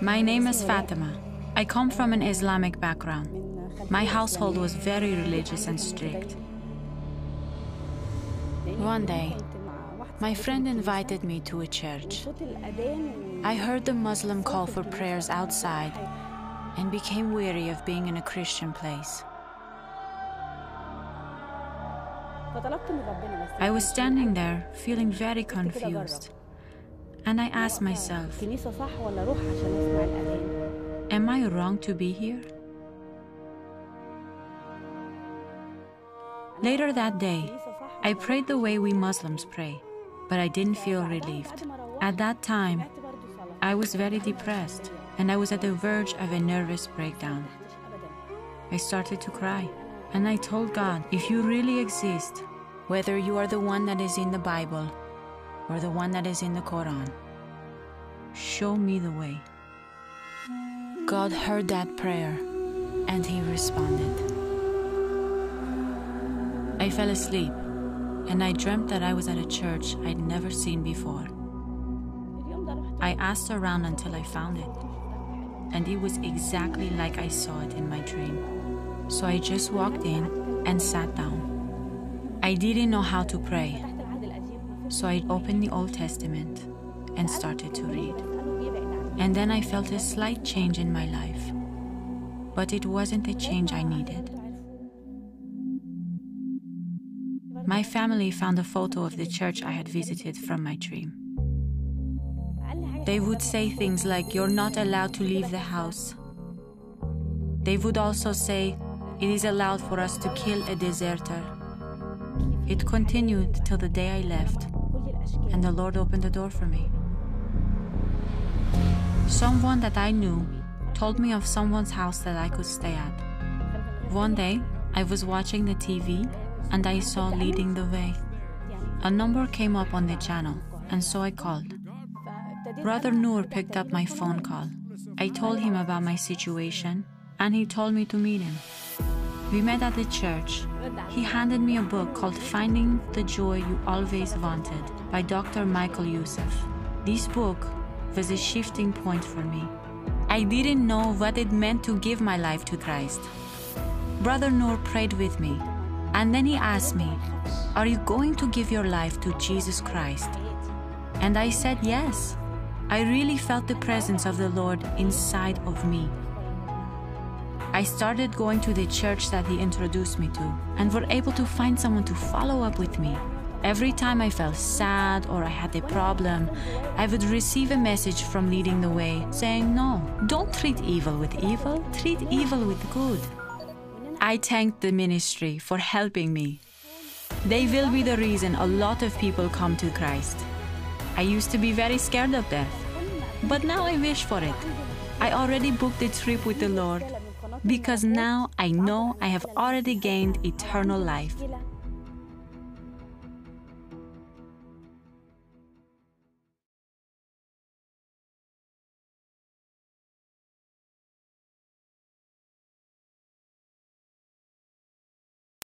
My name is Fatima. I come from an Islamic background. My household was very religious and strict. One day, my friend invited me to a church. I heard the Muslim call for prayers outside and became weary of being in a Christian place. I was standing there feeling very confused. And I asked myself, Am I wrong to be here? Later that day, I prayed the way we Muslims pray, but I didn't feel relieved. At that time, I was very depressed and I was at the verge of a nervous breakdown. I started to cry and I told God, if you really exist, whether you are the one that is in the Bible or the one that is in the Quran. Show me the way. God heard that prayer and He responded. I fell asleep and I dreamt that I was at a church I'd never seen before. I asked around until I found it, and it was exactly like I saw it in my dream. So I just walked in and sat down. I didn't know how to pray, so I opened the Old Testament and started to read. And then I felt a slight change in my life, but it wasn't the change I needed. My family found a photo of the church I had visited from my dream. They would say things like, You're not allowed to leave the house. They would also say, It is allowed for us to kill a deserter. It continued till the day I left and the Lord opened the door for me. Someone that I knew told me of someone's house that I could stay at. One day, I was watching the TV and I saw Leading the Way. A number came up on the channel, and so I called. Brother Noor picked up my phone call. I told him about my situation, and he told me to meet him. We met at the church. He handed me a book called Finding the Joy You Always Wanted by Dr. Michael Youssef. This book was a shifting point for me. I didn't know what it meant to give my life to Christ. Brother Noor prayed with me, and then he asked me, Are you going to give your life to Jesus Christ? And I said yes. I really felt the presence of the Lord inside of me. I started going to the church that he introduced me to and were able to find someone to follow up with me. Every time I felt sad or I had a problem, I would receive a message from Leading the Way saying, No, don't treat evil with evil, treat evil with good. I thanked the ministry for helping me. They will be the reason a lot of people come to Christ. I used to be very scared of death, but now I wish for it. I already booked a trip with the Lord because now I know I have already gained eternal life.